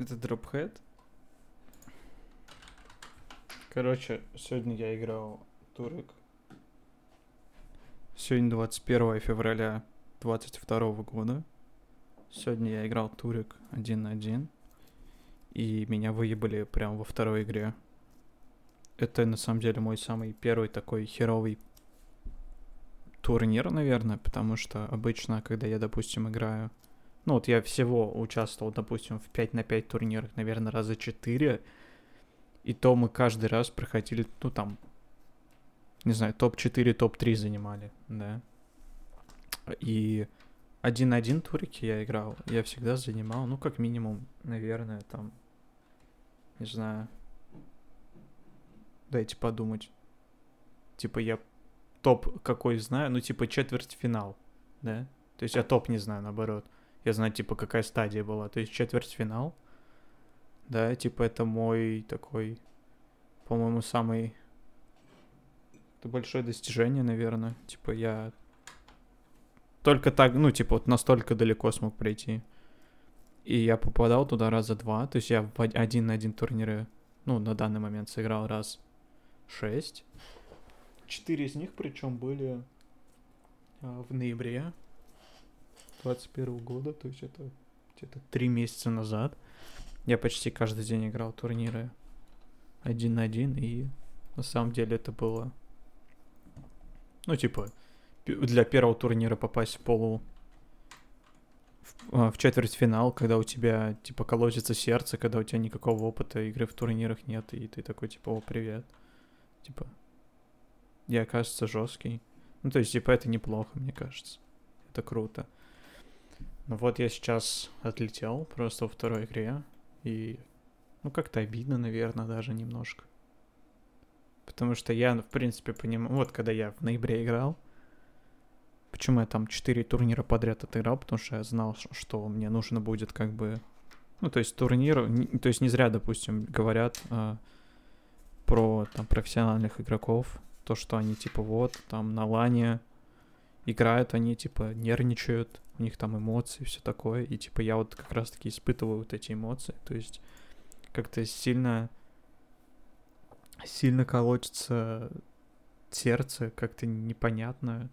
Это дропхед? Короче, сегодня я играл турик. Сегодня 21 февраля 22 года. Сегодня я играл турик один на один. И меня выебали прямо во второй игре. Это на самом деле мой самый первый такой херовый турнир, наверное, потому что обычно, когда я, допустим, играю... Ну вот я всего участвовал, допустим, в 5 на 5 турнирах, наверное, раза 4. И то мы каждый раз проходили, ну там, не знаю, топ-4, топ-3 занимали, да. И один на один турики я играл, я всегда занимал, ну, как минимум, наверное, там, не знаю, дайте подумать. Типа я топ какой знаю, ну, типа четвертьфинал, да? То есть я топ не знаю, наоборот. Я знаю, типа, какая стадия была. То есть четвертьфинал, да, типа это мой такой, по-моему, самый... Это большое достижение, наверное. Типа я только так, ну, типа, вот настолько далеко смог пройти. И я попадал туда раза два. То есть я в один на один турниры, ну, на данный момент сыграл раз шесть. Четыре из них, причем, были а, в ноябре 21 года, то есть это где-то три месяца назад. Я почти каждый день играл турниры один на один, и на самом деле это было, ну, типа, для первого турнира попасть в полу в, а, в четвертьфинал, когда у тебя, типа, колотится сердце, когда у тебя никакого опыта игры в турнирах нет, и ты такой, типа, о, привет. Типа, я, кажется, жесткий. Ну, то есть, типа, это неплохо, мне кажется. Это круто. Ну вот я сейчас отлетел просто во второй игре, и, ну, как-то обидно, наверное, даже немножко. Потому что я, в принципе, понимаю... Вот, когда я в ноябре играл, почему я там 4 турнира подряд отыграл, потому что я знал, что мне нужно будет как бы... Ну, то есть турнир... То есть не зря, допустим, говорят э, про там профессиональных игроков, то, что они типа вот, там на лане играют, они типа нервничают, у них там эмоции, все такое, и типа я вот как раз-таки испытываю вот эти эмоции, то есть как-то сильно, сильно колотится сердце, как-то непонятно,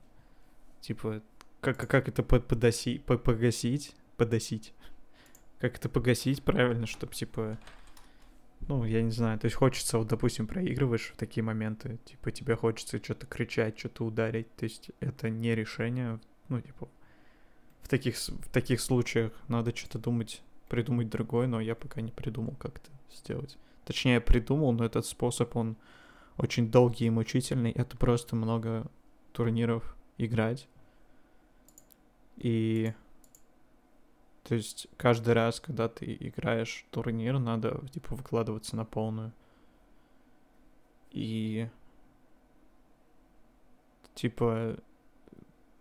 типа как, как это подоси, погасить, подосить, как это погасить правильно, чтобы типа ну, я не знаю, то есть хочется, вот, допустим, проигрываешь в такие моменты, типа, тебе хочется что-то кричать, что-то ударить, то есть это не решение, ну, типа, в таких, в таких случаях надо что-то думать, придумать другое, но я пока не придумал, как это сделать. Точнее, придумал, но этот способ, он очень долгий и мучительный, это просто много турниров играть, и то есть каждый раз, когда ты играешь турнир, надо, типа, выкладываться на полную. И, типа,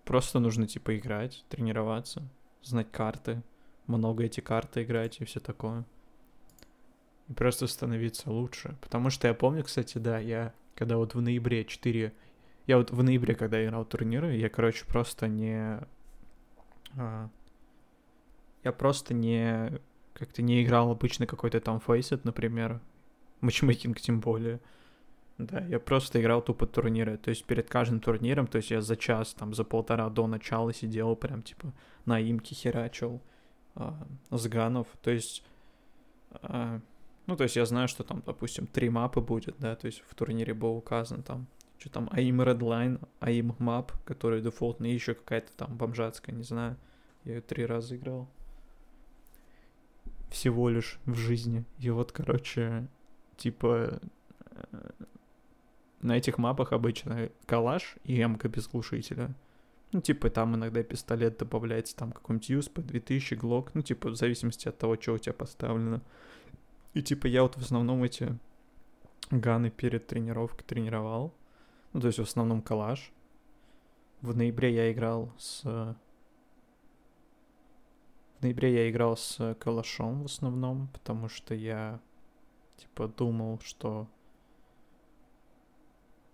просто нужно, типа, играть, тренироваться, знать карты, много эти карты играть и все такое. И просто становиться лучше. Потому что я помню, кстати, да, я, когда вот в ноябре 4... Я вот в ноябре, когда играл турниры, я, короче, просто не... А, я просто не как-то не играл обычно какой-то там фейсет, например, матчмейкинг тем более. Да, я просто играл тупо турниры. То есть перед каждым турниром, то есть я за час, там, за полтора до начала сидел, прям, типа, на имке херачил а, с ганов. То есть, а, ну, то есть я знаю, что там, допустим, три мапы будет, да, то есть в турнире был указан там, что там AIM Redline, AIM Map, который дефолтный, и еще какая-то там бомжатская, не знаю. Я ее три раза играл всего лишь в жизни. И вот, короче, типа э, на этих мапах обычно калаш и эмка без глушителя. Ну, типа, там иногда пистолет добавляется, там какой-нибудь USP, 2000, глок, ну, типа, в зависимости от того, что у тебя поставлено. И, типа, я вот в основном эти ганы перед тренировкой тренировал. Ну, то есть в основном калаш. В ноябре я играл с в ноябре я играл с калашом в основном, потому что я, типа, думал, что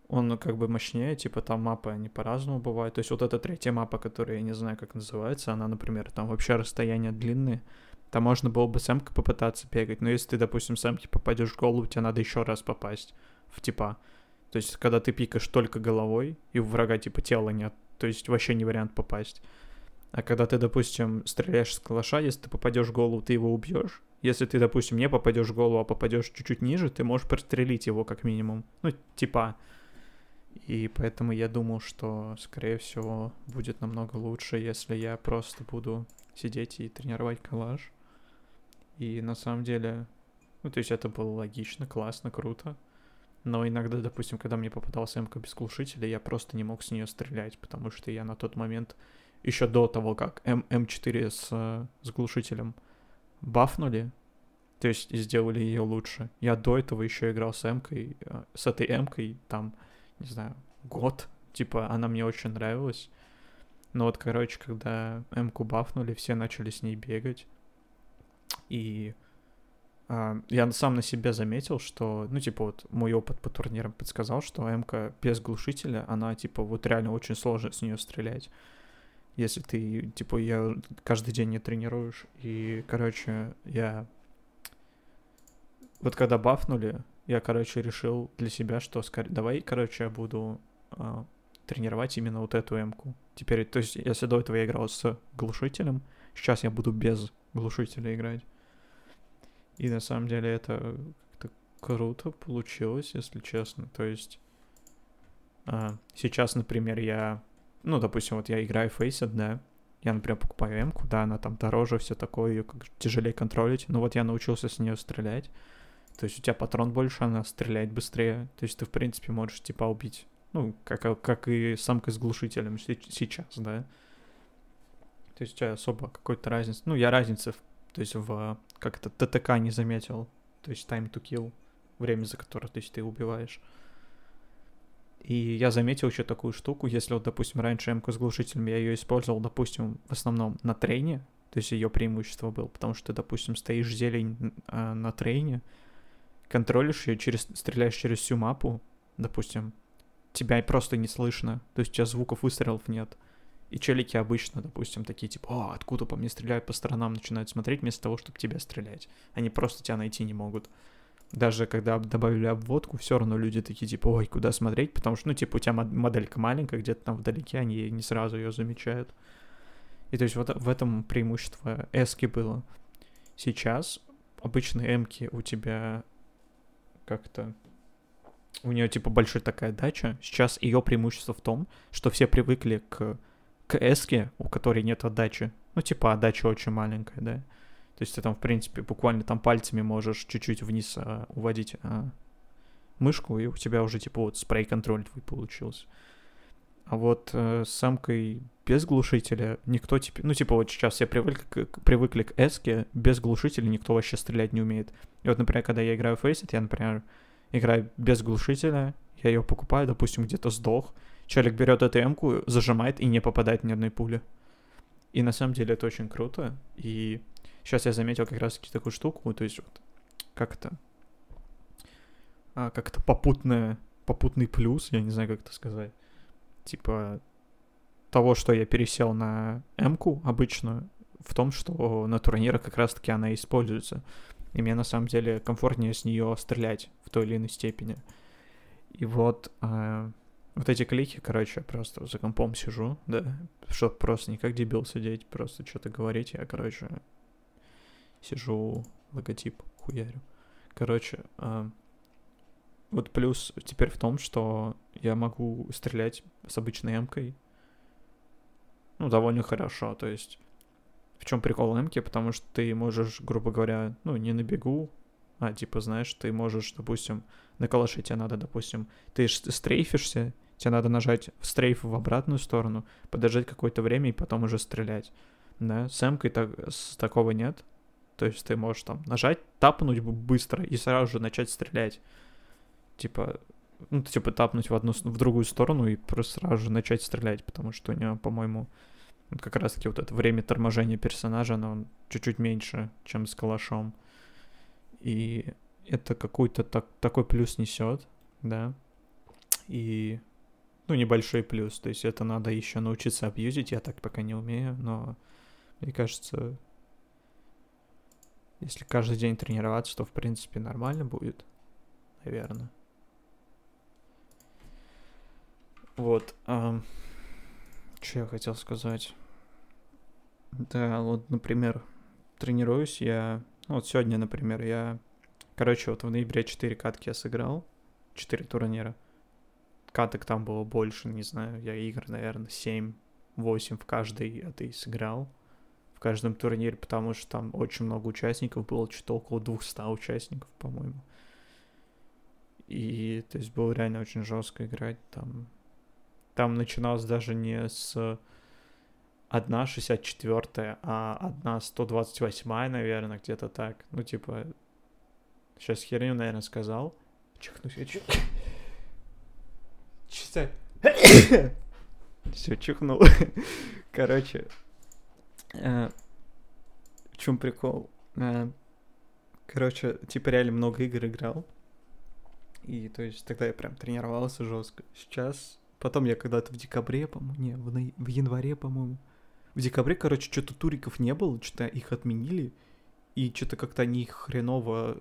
он как бы мощнее, типа, там мапы, они по-разному бывают. То есть вот эта третья мапа, которая я не знаю, как называется, она, например, там вообще расстояние длинные. Там можно было бы с эмкой попытаться бегать, но если ты, допустим, с эмки попадешь в голову, тебе надо еще раз попасть в типа. То есть, когда ты пикаешь только головой, и у врага типа тела нет, то есть вообще не вариант попасть. А когда ты, допустим, стреляешь с калаша, если ты попадешь в голову, ты его убьешь. Если ты, допустим, не попадешь в голову, а попадешь чуть-чуть ниже, ты можешь прострелить его как минимум. Ну, типа. И поэтому я думал, что, скорее всего, будет намного лучше, если я просто буду сидеть и тренировать калаш. И на самом деле, ну, то есть это было логично, классно, круто. Но иногда, допустим, когда мне попадался МК без глушителя, я просто не мог с нее стрелять, потому что я на тот момент, еще до того, как М М4 с, с глушителем бафнули, то есть сделали ее лучше. Я до этого еще играл с М-кой, э, с этой М-кой, там, не знаю, год. Типа, она мне очень нравилась. Но вот, короче, когда М-ку бафнули, все начали с ней бегать. И а, я сам на себе заметил, что, ну, типа, вот мой опыт по турнирам подсказал, что МК без глушителя, она, типа, вот реально очень сложно с нее стрелять. Если ты, типа, я каждый день не тренируешь. И, короче, я... Вот когда бафнули, я, короче, решил для себя, что скорее... давай, короче, я буду э, тренировать именно вот эту эмку. Теперь, то есть, если до этого я играл с глушителем, сейчас я буду без глушителя играть. И на самом деле это как-то круто получилось, если честно. То есть а, сейчас, например, я, ну, допустим, вот я играю Faceit, да, я, например, покупаю м да, она там дороже, все такое, ее как тяжелее контролить. Но вот я научился с нее стрелять. То есть у тебя патрон больше, она стреляет быстрее. То есть ты, в принципе, можешь, типа, убить. Ну, как, как и самка с глушителем сейчас, да. То есть у тебя особо какой-то разницы. Ну, я разницы, то есть в как то ТТК не заметил. То есть time to kill, время, за которое то есть, ты убиваешь. И я заметил еще такую штуку, если вот, допустим, раньше м с глушителем я ее использовал, допустим, в основном на трейне, то есть ее преимущество было, потому что ты, допустим, стоишь зелень э, на трейне, контролишь ее, через, стреляешь через всю мапу, допустим, тебя просто не слышно, то есть у тебя звуков выстрелов нет. И челики обычно, допустим, такие типа, о, откуда по мне стреляют по сторонам, начинают смотреть вместо того, чтобы тебя стрелять. Они просто тебя найти не могут. Даже когда добавили обводку, все равно люди такие типа, ой, куда смотреть, потому что, ну, типа, у тебя моделька маленькая, где-то там вдалеке, они не сразу ее замечают. И то есть вот в этом преимущество эски было. Сейчас обычные эмки у тебя как-то у нее типа большая такая дача. Сейчас ее преимущество в том, что все привыкли к к эске, у которой нет отдачи. Ну, типа, отдача очень маленькая, да. То есть ты там, в принципе, буквально там пальцами можешь чуть-чуть вниз а, уводить а, мышку, и у тебя уже, типа, вот спрей-контроль твой получился. А вот э, с самкой без глушителя никто теперь... Ну, типа, вот сейчас все привыкли к, привыкли к эске, без глушителя никто вообще стрелять не умеет. И вот, например, когда я играю в Faceit, я, например, играю без глушителя, я ее покупаю, допустим, где-то сдох, Человек берет эту эмку, зажимает и не попадает ни одной пули. И на самом деле это очень круто. И сейчас я заметил как раз таки такую штуку, то есть вот как это, а, как это попутное, попутный плюс, я не знаю, как это сказать. Типа того, что я пересел на эмку обычную, в том, что на турнирах как раз-таки она используется. И мне на самом деле комфортнее с нее стрелять в той или иной степени. И вот э, вот эти клики, короче, я просто за компом сижу, да, чтобы просто не как дебил сидеть, просто что-то говорить, я, короче, сижу, логотип хуярю. Короче, э, вот плюс теперь в том, что я могу стрелять с обычной эмкой, ну, довольно хорошо, то есть в чем прикол эмки, потому что ты можешь, грубо говоря, ну, не на бегу, а, типа, знаешь, ты можешь, допустим, на калаше тебе надо, допустим, ты стрейфишься, Тебе надо нажать в стрейф в обратную сторону, подождать какое-то время и потом уже стрелять. Да, с эмкой так, с такого нет. То есть ты можешь там нажать, тапнуть быстро и сразу же начать стрелять. Типа, ну, типа тапнуть в одну, в другую сторону и просто сразу же начать стрелять, потому что у него, по-моему, как раз-таки вот это время торможения персонажа, оно чуть-чуть меньше, чем с калашом. И это какой-то так, такой плюс несет, да. И ну, небольшой плюс. То есть это надо еще научиться абьюзить. Я так пока не умею, но мне кажется, Если каждый день тренироваться, то, в принципе, нормально будет, наверное. Вот. Эм, что я хотел сказать? Да, вот, например, тренируюсь я... Ну, вот сегодня, например, я... Короче, вот в ноябре 4 катки я сыграл. 4 турнира. Каток там было больше, не знаю. Я игр, наверное, 7-8 в каждой этой сыграл. Каждом турнире, потому что там очень много участников было, что-то около 200 участников, по-моему. И, то есть, было реально очень жестко играть. Там там начиналось даже не с 1,64, а 1,128, наверное, где-то так. Ну, типа, сейчас херню, наверное, сказал. Чихнусь, я чих... Чисто... Все, чихнул. Короче, э, в чем прикол? Э, короче, типа реально много игр играл. И то есть тогда я прям тренировался жестко. Сейчас Потом я когда-то в декабре, по-моему, не, в, в январе, по-моему. В декабре, короче, что-то туриков не было, что-то их отменили. И что-то как-то они хреново...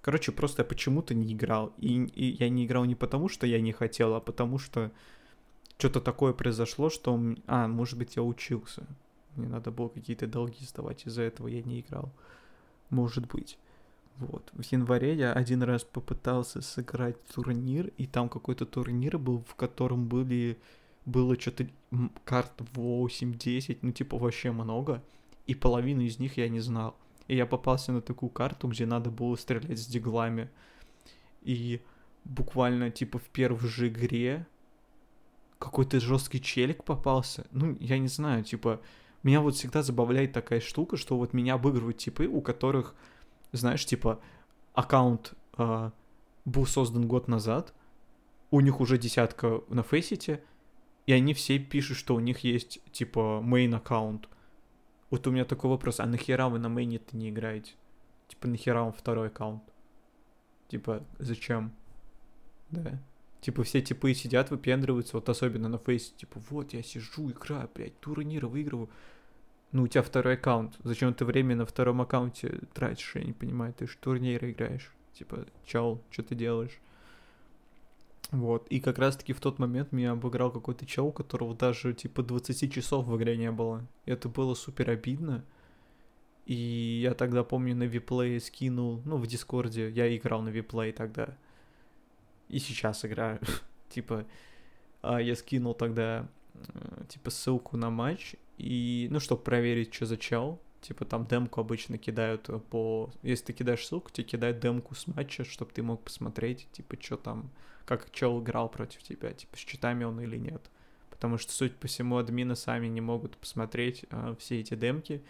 Короче, просто я почему-то не играл. И, и я не играл не потому, что я не хотел, а потому что что-то такое произошло, что... А, может быть, я учился. Мне надо было какие-то долги сдавать, из-за этого я не играл. Может быть. Вот. В январе я один раз попытался сыграть турнир, и там какой-то турнир был, в котором были было что-то карт 8-10, ну типа вообще много, и половину из них я не знал. И я попался на такую карту, где надо было стрелять с диглами. И буквально типа в первой же игре какой-то жесткий челик попался. Ну, я не знаю, типа, меня вот всегда забавляет такая штука, что вот меня обыгрывают типы, у которых знаешь, типа, аккаунт э, был создан год назад, у них уже десятка на фейсите, и они все пишут, что у них есть, типа, мейн аккаунт. Вот у меня такой вопрос, а нахера вы на мейне-то не играете? Типа, нахера вам второй аккаунт? Типа, зачем? Да. Типа, все типы сидят, выпендриваются, вот особенно на фейсе, типа, вот, я сижу, играю, блядь, турниры выигрываю ну, у тебя второй аккаунт. Зачем ты время на втором аккаунте тратишь, я не понимаю. Ты же турниры играешь. Типа, чел, что ты делаешь? Вот, и как раз-таки в тот момент меня обыграл какой-то чел, у которого даже, типа, 20 часов в игре не было. Это было супер обидно. И я тогда, помню, на виплей скинул, ну, в Дискорде, я играл на виплей тогда. И сейчас играю. типа, а, я скинул тогда, э, типа, ссылку на матч, и, ну, чтобы проверить, что за чел, типа там демку обычно кидают по... Если ты кидаешь ссылку, тебе кидают демку с матча, чтобы ты мог посмотреть, типа, что там, как чел играл против тебя, типа, с читами он или нет. Потому что, суть по всему, админы сами не могут посмотреть а, все эти демки,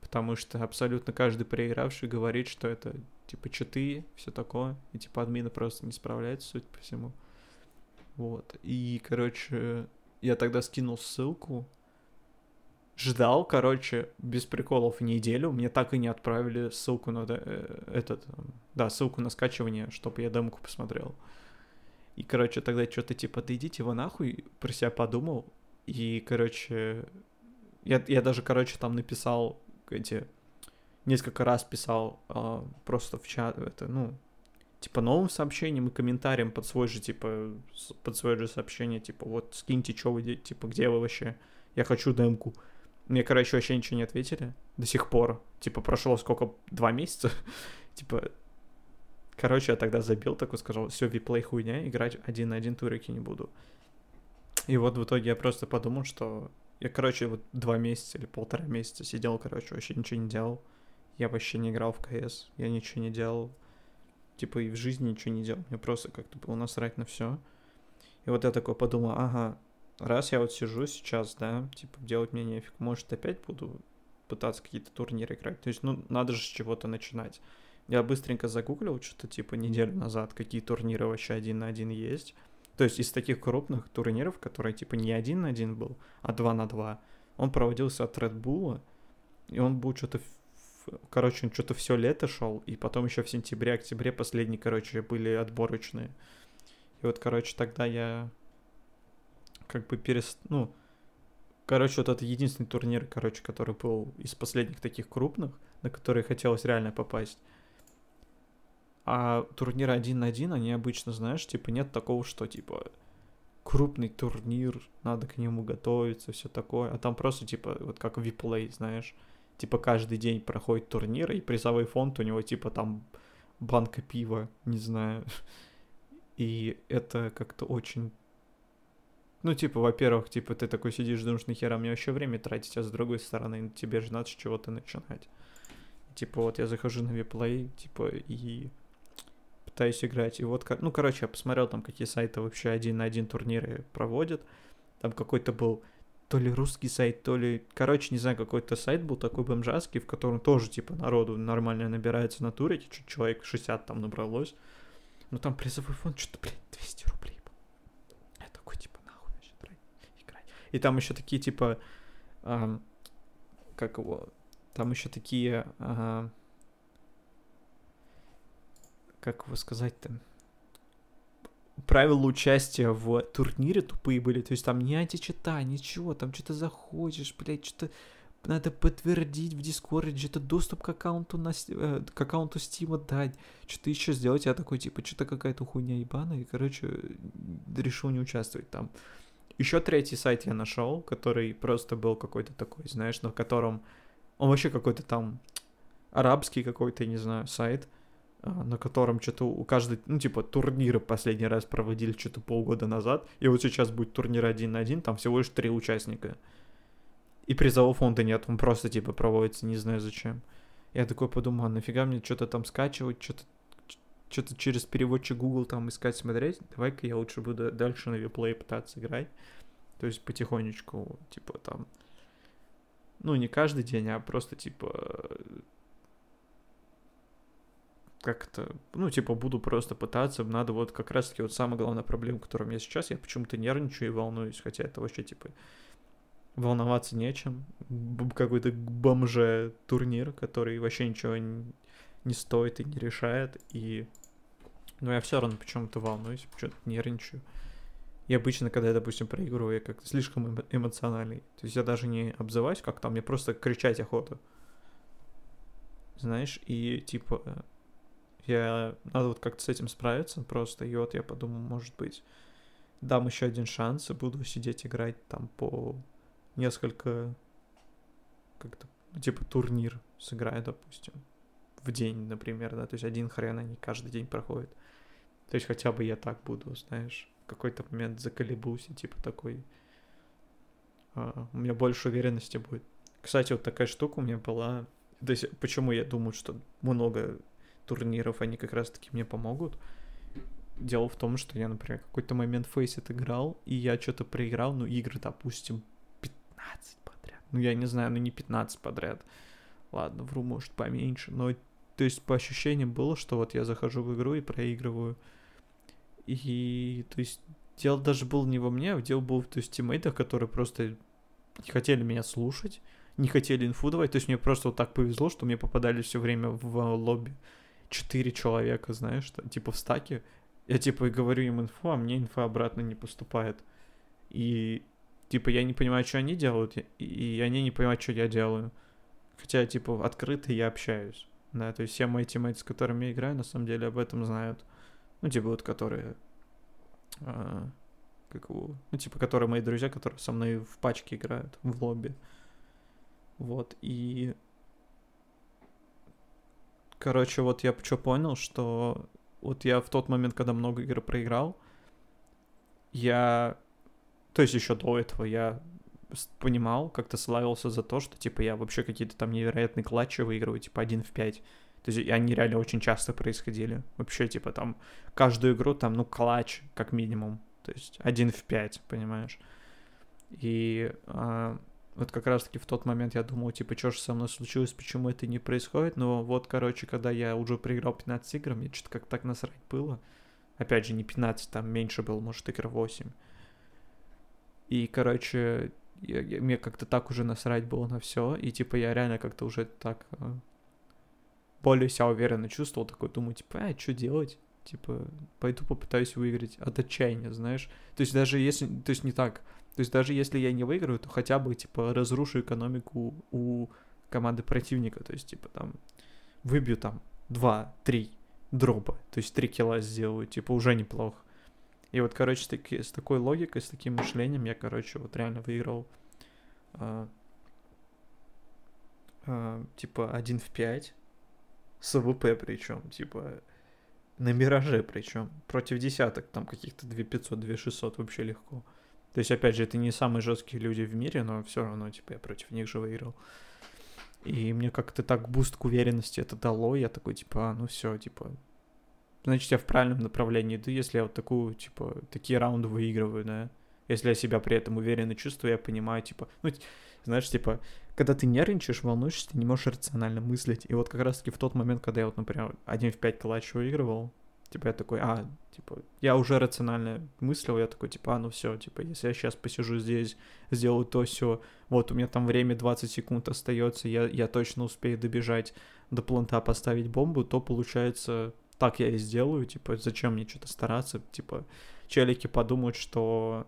потому что абсолютно каждый проигравший говорит, что это, типа, читы, все такое, и, типа, админы просто не справляются, суть по всему. Вот, и, короче, я тогда скинул ссылку, ждал, короче, без приколов неделю, мне так и не отправили ссылку на э, этот, да, ссылку на скачивание, чтобы я демку посмотрел. И, короче, тогда что-то типа, да идите вы нахуй, про себя подумал, и, короче, я, я даже, короче, там написал эти, несколько раз писал э, просто в чат, это, ну, типа новым сообщением и комментарием под свой же, типа, под свое же сообщение, типа, вот скиньте, что вы, типа, где вы вообще, я хочу демку. Мне, короче, вообще ничего не ответили до сих пор. Типа, прошло сколько? Два месяца? типа, короче, я тогда забил, такой сказал, все, виплей хуйня, играть один на один турики не буду. И вот в итоге я просто подумал, что я, короче, вот два месяца или полтора месяца сидел, короче, вообще ничего не делал. Я вообще не играл в КС, я ничего не делал. Типа и в жизни ничего не делал. Мне просто как-то было насрать на все. И вот я такой подумал, ага, раз я вот сижу сейчас, да, типа, делать мне нефиг, может, опять буду пытаться какие-то турниры играть. То есть, ну, надо же с чего-то начинать. Я быстренько загуглил что-то, типа, неделю назад, какие турниры вообще один на один есть. То есть, из таких крупных турниров, которые, типа, не один на один был, а два на два, он проводился от Red Bull, и он был что-то короче, он что-то все лето шел, и потом еще в сентябре-октябре последние, короче, были отборочные. И вот, короче, тогда я как бы перест... ну, Короче, вот это единственный турнир, короче, который был из последних таких крупных, на которые хотелось реально попасть. А турниры один на один, они обычно, знаешь, типа нет такого, что типа крупный турнир, надо к нему готовиться, все такое. А там просто типа вот как виплей, знаешь, типа каждый день проходит турнир, и призовой фонд у него типа там банка пива, не знаю. И это как-то очень... Ну, типа, во-первых, типа, ты такой сидишь, думаешь, нахера мне вообще время тратить, а с другой стороны, тебе же надо с чего-то начинать. Типа, вот я захожу на виплей, типа, и пытаюсь играть. И вот, ну, короче, я посмотрел там, какие сайты вообще один на один турниры проводят. Там какой-то был то ли русский сайт, то ли... Короче, не знаю, какой-то сайт был такой бомжатский, в котором тоже, типа, народу нормально набирается на туре, чуть человек 60 там набралось. Ну, там призовой фонд что-то, блядь, 200 рублей был. Я такой, типа, нахуй вообще играть. И там еще такие, типа, эм, как его... Там еще такие... Э, как его сказать-то, правила участия в турнире тупые были, то есть там не античита, ничего, там что-то заходишь, блядь, что-то надо подтвердить в Дискорде, что-то доступ к аккаунту на э, к аккаунту Стима дать, что-то еще сделать. Я такой, типа, что-то какая-то хуйня ебаная, и, короче, решил не участвовать там. Еще третий сайт я нашел, который просто был какой-то такой, знаешь, на котором он вообще какой-то там арабский какой-то, не знаю, сайт, а, на котором что-то у каждой, ну, типа, турниры последний раз проводили что-то полгода назад, и вот сейчас будет турнир один на один, там всего лишь три участника. И призового фонда нет, он просто, типа, проводится, не знаю зачем. Я такой подумал, а нафига мне что-то там скачивать, что-то что-то через переводчик Google там искать, смотреть, давай-ка я лучше буду дальше на виплей пытаться играть. То есть потихонечку, типа, там, ну, не каждый день, а просто, типа, как-то, ну, типа, буду просто пытаться, надо вот как раз-таки вот самая главная проблема, которая у меня сейчас, я почему-то нервничаю и волнуюсь, хотя это вообще, типа, волноваться нечем. Какой-то бомже турнир, который вообще ничего не стоит и не решает, и... Но я все равно почему-то волнуюсь, почему-то нервничаю. И обычно, когда я, допустим, проигрываю, я как-то слишком эмоциональный. То есть я даже не обзываюсь как там, мне просто кричать охота. Знаешь, и типа я... Надо вот как-то с этим справиться просто. И вот я подумал, может быть, дам еще один шанс и буду сидеть играть там по несколько... Как-то, типа турнир сыграю, допустим, в день, например, да, то есть один хрен они каждый день проходят. То есть хотя бы я так буду, знаешь, в какой-то момент заколебусь и типа такой... Uh, у меня больше уверенности будет. Кстати, вот такая штука у меня была. То есть, почему я думаю, что много турниров, они как раз-таки мне помогут. Дело в том, что я, например, какой-то момент Faceit играл, и я что-то проиграл, ну, игры, допустим, 15 подряд. Ну, я не знаю, ну, не 15 подряд. Ладно, вру, может, поменьше. Но, то есть, по ощущениям было, что вот я захожу в игру и проигрываю. И, то есть, дело даже было не во мне, а дело было в то есть, тиммейтах, которые просто не хотели меня слушать, не хотели инфу давать. То есть, мне просто вот так повезло, что мне попадали все время в лобби четыре человека, знаешь, типа в стаке. Я типа говорю им инфу, а мне инфа обратно не поступает. И типа я не понимаю, что они делают, и они не понимают, что я делаю. Хотя, типа, открыто я общаюсь. Да, то есть все мои тиммейты, с которыми я играю, на самом деле об этом знают. Ну, типа, вот которые... А, как его... Ну, типа, которые мои друзья, которые со мной в пачке играют, в лобби. Вот, и Короче, вот я что понял, что вот я в тот момент, когда много игр проиграл, я... То есть еще до этого я понимал, как-то славился за то, что, типа, я вообще какие-то там невероятные клатчи выигрываю, типа, 1 в 5. То есть они реально очень часто происходили. Вообще, типа, там, каждую игру там, ну, клатч, как минимум. То есть один в 5, понимаешь? И а, вот как раз-таки в тот момент я думал, типа, что же со мной случилось, почему это не происходит, но вот, короче, когда я уже проиграл 15 игр, мне что-то как так насрать было. Опять же, не 15, там меньше было, может, игр 8. И, короче, я, я, мне как-то так уже насрать было на все, и, типа, я реально как-то уже так э, более себя уверенно чувствовал, такой, думаю, типа, а, что делать? Типа, пойду попытаюсь выиграть от отчаяния, знаешь? То есть даже если, то есть не так, то есть даже если я не выиграю, то хотя бы, типа, разрушу экономику у команды противника. То есть, типа, там, выбью там 2-3 дропа. То есть 3 килла сделаю, типа, уже неплохо. И вот, короче, таки, с такой логикой, с таким мышлением я, короче, вот реально выиграл э, э, типа 1 в 5 с AWP причем, типа на Мираже причем, против десяток, там каких-то 2500, 2600 вообще легко. То есть, опять же, это не самые жесткие люди в мире, но все равно, типа, я против них же выиграл. И мне как-то так буст к уверенности это дало, я такой, типа, а, ну все, типа, значит, я в правильном направлении иду, если я вот такую, типа, такие раунды выигрываю, да. Если я себя при этом уверенно чувствую, я понимаю, типа, ну, знаешь, типа, когда ты нервничаешь, волнуешься, ты не можешь рационально мыслить. И вот как раз-таки в тот момент, когда я вот, например, один в пять клатч выигрывал, типа, я такой, а, типа, я уже рационально мыслил, я такой, типа, а, ну все, типа, если я сейчас посижу здесь, сделаю то все, вот у меня там время 20 секунд остается, я, я точно успею добежать до планта, поставить бомбу, то получается, так я и сделаю, типа, зачем мне что-то стараться, типа, челики подумают, что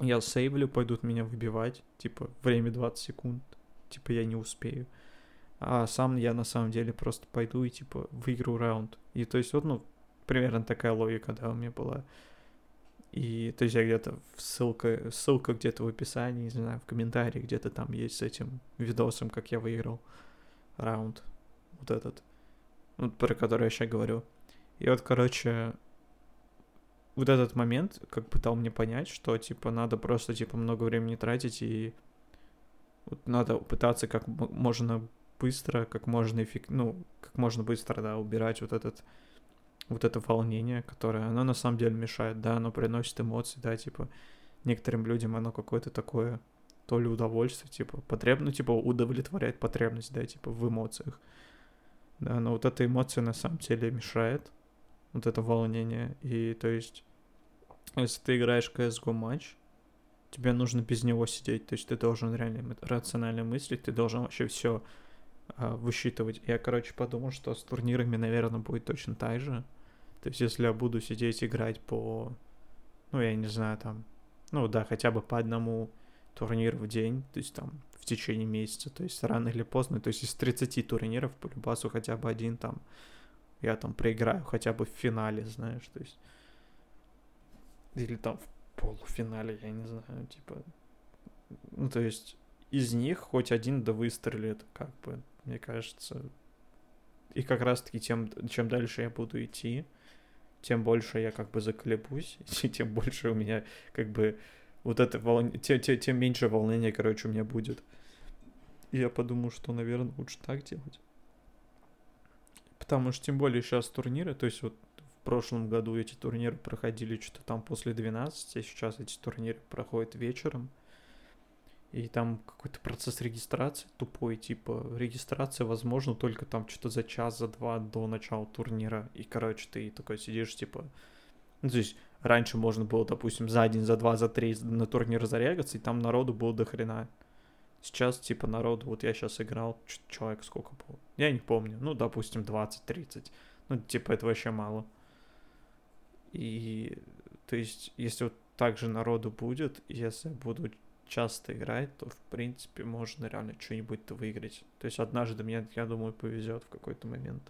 я сейвлю, пойдут меня выбивать, типа, время 20 секунд, типа, я не успею. А сам я на самом деле просто пойду и, типа, выиграю раунд. И то есть вот, ну, примерно такая логика, да, у меня была. И, то есть я где-то ссылка, ссылка где-то в описании, не знаю, в комментарии где-то там есть с этим видосом, как я выиграл раунд. Вот этот. Вот про который я сейчас говорю. И вот, короче, вот этот момент как бы дал мне понять, что, типа, надо просто, типа, много времени тратить и вот надо пытаться как можно быстро, как можно эффект, ну, как можно быстро, да, убирать вот этот, вот это волнение, которое, оно на самом деле мешает, да, оно приносит эмоции, да, типа, некоторым людям оно какое-то такое, то ли удовольствие, типа, потреб... ну, типа, удовлетворяет потребность, да, типа, в эмоциях. Да, но вот эта эмоция на самом деле мешает, вот это волнение, и, то есть, если ты играешь CSGO матч, тебе нужно без него сидеть, то есть ты должен реально рационально мыслить, ты должен вообще все а, высчитывать. Я, короче, подумал, что с турнирами, наверное, будет точно так же. То есть если я буду сидеть играть по, ну, я не знаю, там, ну да, хотя бы по одному турниру в день, то есть там в течение месяца, то есть рано или поздно, то есть из 30 турниров по любасу хотя бы один там, я там проиграю хотя бы в финале, знаешь, то есть или там в полуфинале, я не знаю, типа, ну, то есть из них хоть один да выстрелит, как бы, мне кажется. И как раз-таки тем, чем дальше я буду идти, тем больше я как бы заколебусь, и тем больше у меня как бы вот это волнение, тем, тем, тем меньше волнения, короче, у меня будет. И я подумал, что, наверное, лучше так делать. Потому что тем более сейчас турниры, то есть вот прошлом году эти турниры проходили что-то там после 12, а сейчас эти турниры проходят вечером. И там какой-то процесс регистрации тупой, типа регистрация возможно только там что-то за час, за два до начала турнира. И, короче, ты такой сидишь, типа... Ну, то раньше можно было, допустим, за один, за два, за три на турнир зарегаться, и там народу было до хрена. Сейчас, типа, народу, вот я сейчас играл, человек сколько было? Я не помню, ну, допустим, 20-30. Ну, типа, это вообще мало. И, то есть, если вот так же народу будет, если буду часто играть, то, в принципе, можно реально что-нибудь-то выиграть. То есть, однажды мне, я думаю, повезет в какой-то момент.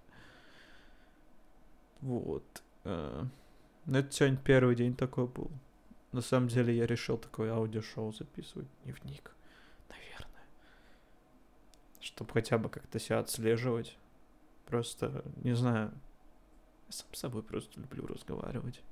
Вот. Э, ну, это сегодня первый день такой был. На самом деле, я решил такое аудиошоу записывать, дневник, наверное. Чтобы хотя бы как-то себя отслеживать. Просто, не знаю, я сам с собой просто люблю разговаривать.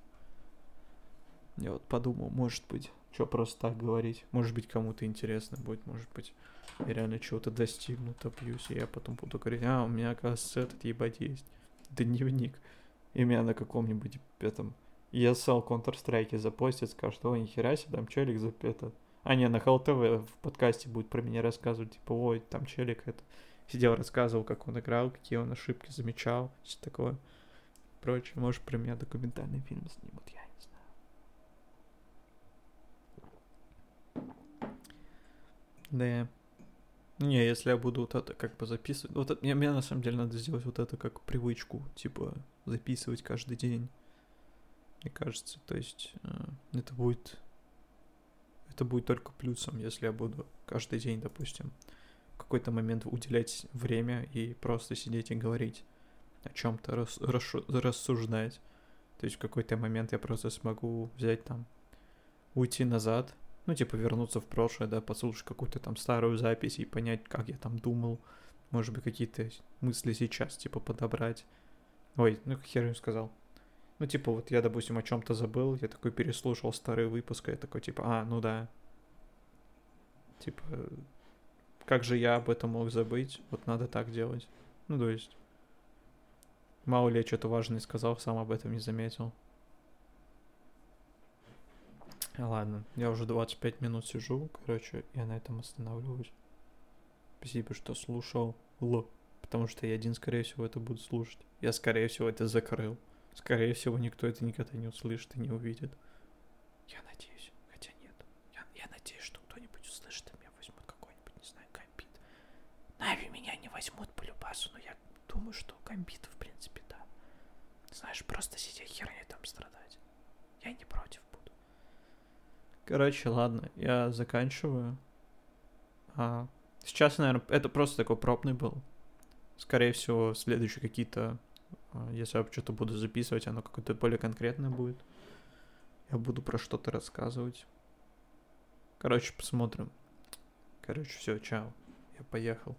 Я вот подумал, может быть, что просто так говорить. Может быть, кому-то интересно будет, может быть, я реально чего-то достигну, топьюсь, и я потом буду говорить, а, у меня, оказывается, этот ебать есть. Дневник. И меня на каком-нибудь этом ESL Counter-Strike запостит, скажет, ой, нихера себе, там челик за это. А, не, на ХЛТВ в подкасте будет про меня рассказывать, типа, ой, там челик это сидел, рассказывал, как он играл, какие он ошибки замечал, все такое прочее. Может, про меня документальный фильм снимут, я не знаю. Да. Не, если я буду вот это как бы записывать... Вот мне, мне на самом деле надо сделать вот это как привычку, типа записывать каждый день. Мне кажется, то есть э, это будет... Это будет только плюсом, если я буду каждый день, допустим, в какой-то момент уделять время и просто сидеть и говорить о чем-то, рас, рассуждать. То есть в какой-то момент я просто смогу взять там, уйти назад, ну, типа вернуться в прошлое, да, послушать какую-то там старую запись и понять, как я там думал, может быть, какие-то мысли сейчас, типа, подобрать. Ой, ну, хер я сказал. Ну, типа, вот я, допустим, о чем-то забыл, я такой переслушал старый выпуск, и я такой, типа, а, ну да. Типа, как же я об этом мог забыть? Вот надо так делать. Ну, то есть, мало ли я что-то важное сказал, сам об этом не заметил. Ладно, я уже 25 минут сижу, короче, я на этом останавливаюсь. Спасибо, что слушал. Л. Потому что я один, скорее всего, это буду слушать. Я, скорее всего, это закрыл. Скорее всего, никто это никогда не услышит и не увидит. Я надеюсь, хотя нет. Я, я надеюсь, что кто-нибудь услышит, и меня возьмут какой-нибудь, не знаю, гамбит. Нави меня не возьмут по любасу, но я думаю, что гамбит, в принципе, да. Знаешь, просто сидя херней там страдать. Я не против буду. Короче, ладно, я заканчиваю. А, сейчас, наверное, это просто такой пробный был. Скорее всего, следующие какие-то а, если я что-то буду записывать, оно какое-то более конкретное будет. Я буду про что-то рассказывать. Короче, посмотрим. Короче, все, чао. Я поехал.